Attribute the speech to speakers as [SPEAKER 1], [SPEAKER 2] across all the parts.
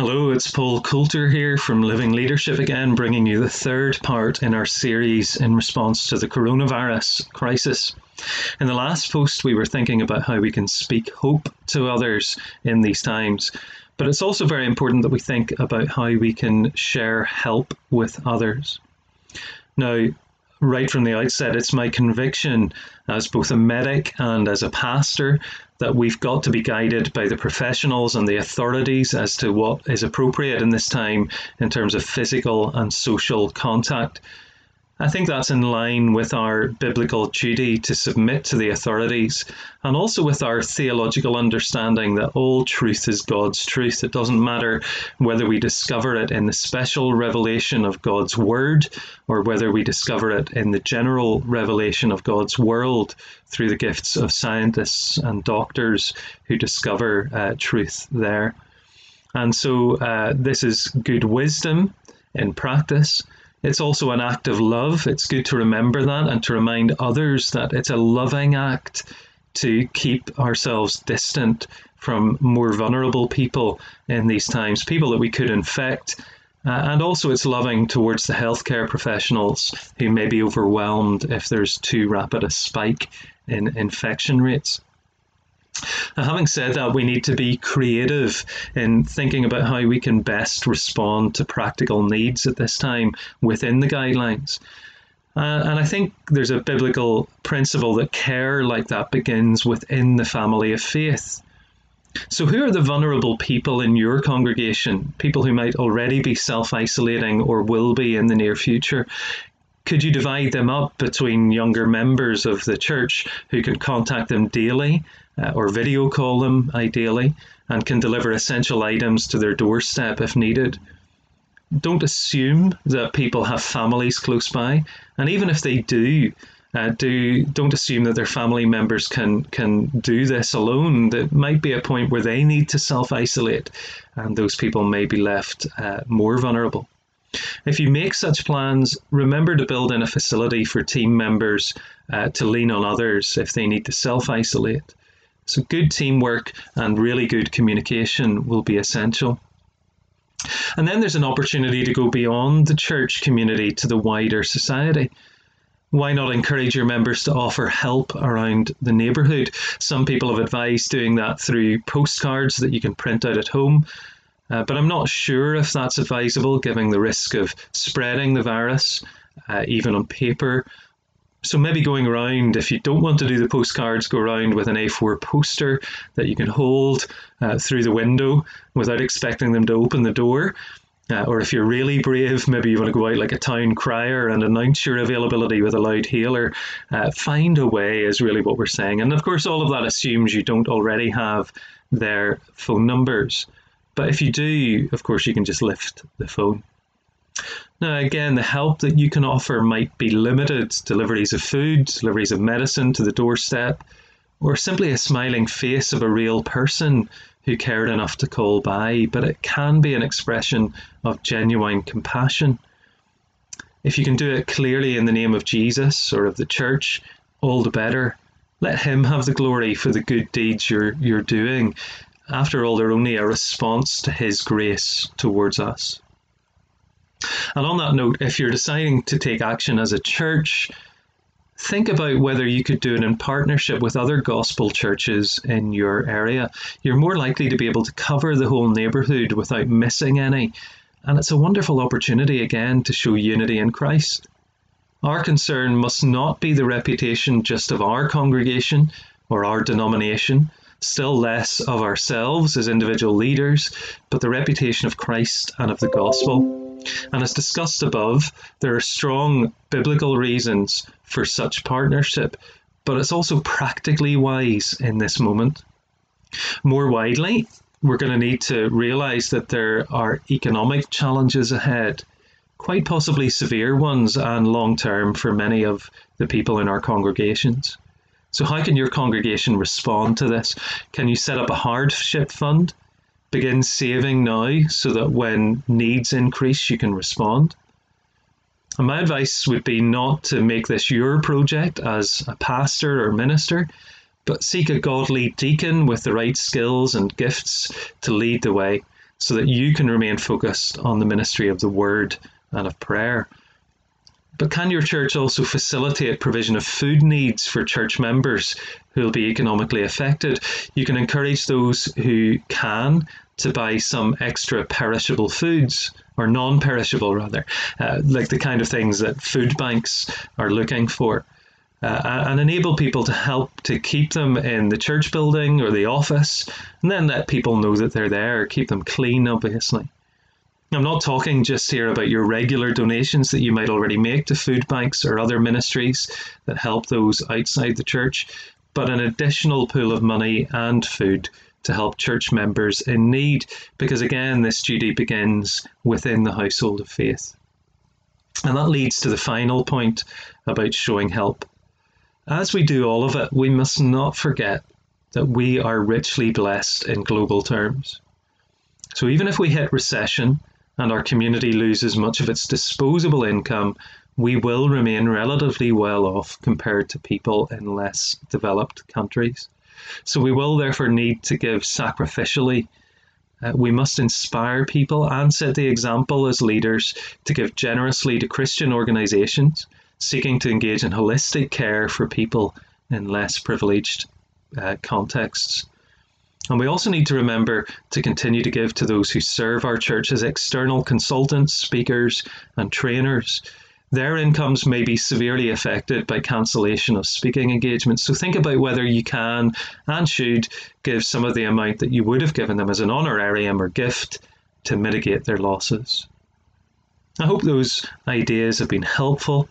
[SPEAKER 1] Hello, it's Paul Coulter here from Living Leadership again, bringing you the third part in our series in response to the coronavirus crisis. In the last post, we were thinking about how we can speak hope to others in these times, but it's also very important that we think about how we can share help with others. Now, right from the outset, it's my conviction as both a medic and as a pastor that we've got to be guided by the professionals and the authorities as to what is appropriate in this time in terms of physical and social contact. I think that's in line with our biblical duty to submit to the authorities and also with our theological understanding that all truth is God's truth. It doesn't matter whether we discover it in the special revelation of God's Word or whether we discover it in the general revelation of God's world through the gifts of scientists and doctors who discover uh, truth there. And so uh, this is good wisdom in practice. It's also an act of love. It's good to remember that and to remind others that it's a loving act to keep ourselves distant from more vulnerable people in these times, people that we could infect. Uh, and also, it's loving towards the healthcare professionals who may be overwhelmed if there's too rapid a spike in infection rates. Now, having said that, we need to be creative in thinking about how we can best respond to practical needs at this time within the guidelines. Uh, and I think there's a biblical principle that care like that begins within the family of faith. So, who are the vulnerable people in your congregation? People who might already be self isolating or will be in the near future? Could you divide them up between younger members of the church who can contact them daily uh, or video call them ideally and can deliver essential items to their doorstep if needed? Don't assume that people have families close by, and even if they do, uh, do don't assume that their family members can can do this alone. There might be a point where they need to self isolate, and those people may be left uh, more vulnerable. If you make such plans, remember to build in a facility for team members uh, to lean on others if they need to self isolate. So, good teamwork and really good communication will be essential. And then there's an opportunity to go beyond the church community to the wider society. Why not encourage your members to offer help around the neighbourhood? Some people have advised doing that through postcards that you can print out at home. Uh, but I'm not sure if that's advisable given the risk of spreading the virus, uh, even on paper. So maybe going around, if you don't want to do the postcards, go around with an A4 poster that you can hold uh, through the window without expecting them to open the door. Uh, or if you're really brave, maybe you want to go out like a town crier and announce your availability with a loud hailer. Uh, find a way is really what we're saying. And of course, all of that assumes you don't already have their phone numbers. But if you do, of course, you can just lift the phone. Now, again, the help that you can offer might be limited deliveries of food, deliveries of medicine to the doorstep, or simply a smiling face of a real person who cared enough to call by, but it can be an expression of genuine compassion. If you can do it clearly in the name of Jesus or of the church, all the better. Let Him have the glory for the good deeds you're, you're doing, after all, they're only a response to His grace towards us. And on that note, if you're deciding to take action as a church, think about whether you could do it in partnership with other gospel churches in your area. You're more likely to be able to cover the whole neighbourhood without missing any. And it's a wonderful opportunity again to show unity in Christ. Our concern must not be the reputation just of our congregation or our denomination, still less of ourselves as individual leaders, but the reputation of Christ and of the gospel. And as discussed above, there are strong biblical reasons for such partnership, but it's also practically wise in this moment. More widely, we're going to need to realize that there are economic challenges ahead, quite possibly severe ones and long term for many of the people in our congregations. So, how can your congregation respond to this? Can you set up a hardship fund? Begin saving now so that when needs increase, you can respond. And my advice would be not to make this your project as a pastor or minister, but seek a godly deacon with the right skills and gifts to lead the way. so that you can remain focused on the ministry of the word and of prayer. But can your church also facilitate provision of food needs for church members who will be economically affected? You can encourage those who can to buy some extra perishable foods or non perishable, rather, uh, like the kind of things that food banks are looking for. Uh, and enable people to help to keep them in the church building or the office, and then let people know that they're there, keep them clean, obviously. I'm not talking just here about your regular donations that you might already make to food banks or other ministries that help those outside the church, but an additional pool of money and food to help church members in need, because again, this duty begins within the household of faith. And that leads to the final point about showing help. As we do all of it, we must not forget that we are richly blessed in global terms. So even if we hit recession, and our community loses much of its disposable income, we will remain relatively well off compared to people in less developed countries. So we will therefore need to give sacrificially. Uh, we must inspire people and set the example as leaders to give generously to Christian organizations seeking to engage in holistic care for people in less privileged uh, contexts. And we also need to remember to continue to give to those who serve our church as external consultants, speakers, and trainers. Their incomes may be severely affected by cancellation of speaking engagements. So think about whether you can and should give some of the amount that you would have given them as an honorarium or gift to mitigate their losses. I hope those ideas have been helpful.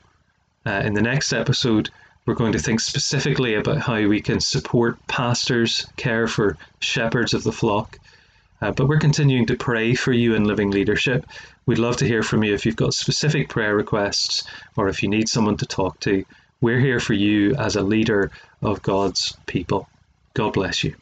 [SPEAKER 1] Uh, in the next episode, we're going to think specifically about how we can support pastors, care for shepherds of the flock. Uh, but we're continuing to pray for you in living leadership. We'd love to hear from you if you've got specific prayer requests or if you need someone to talk to. We're here for you as a leader of God's people. God bless you.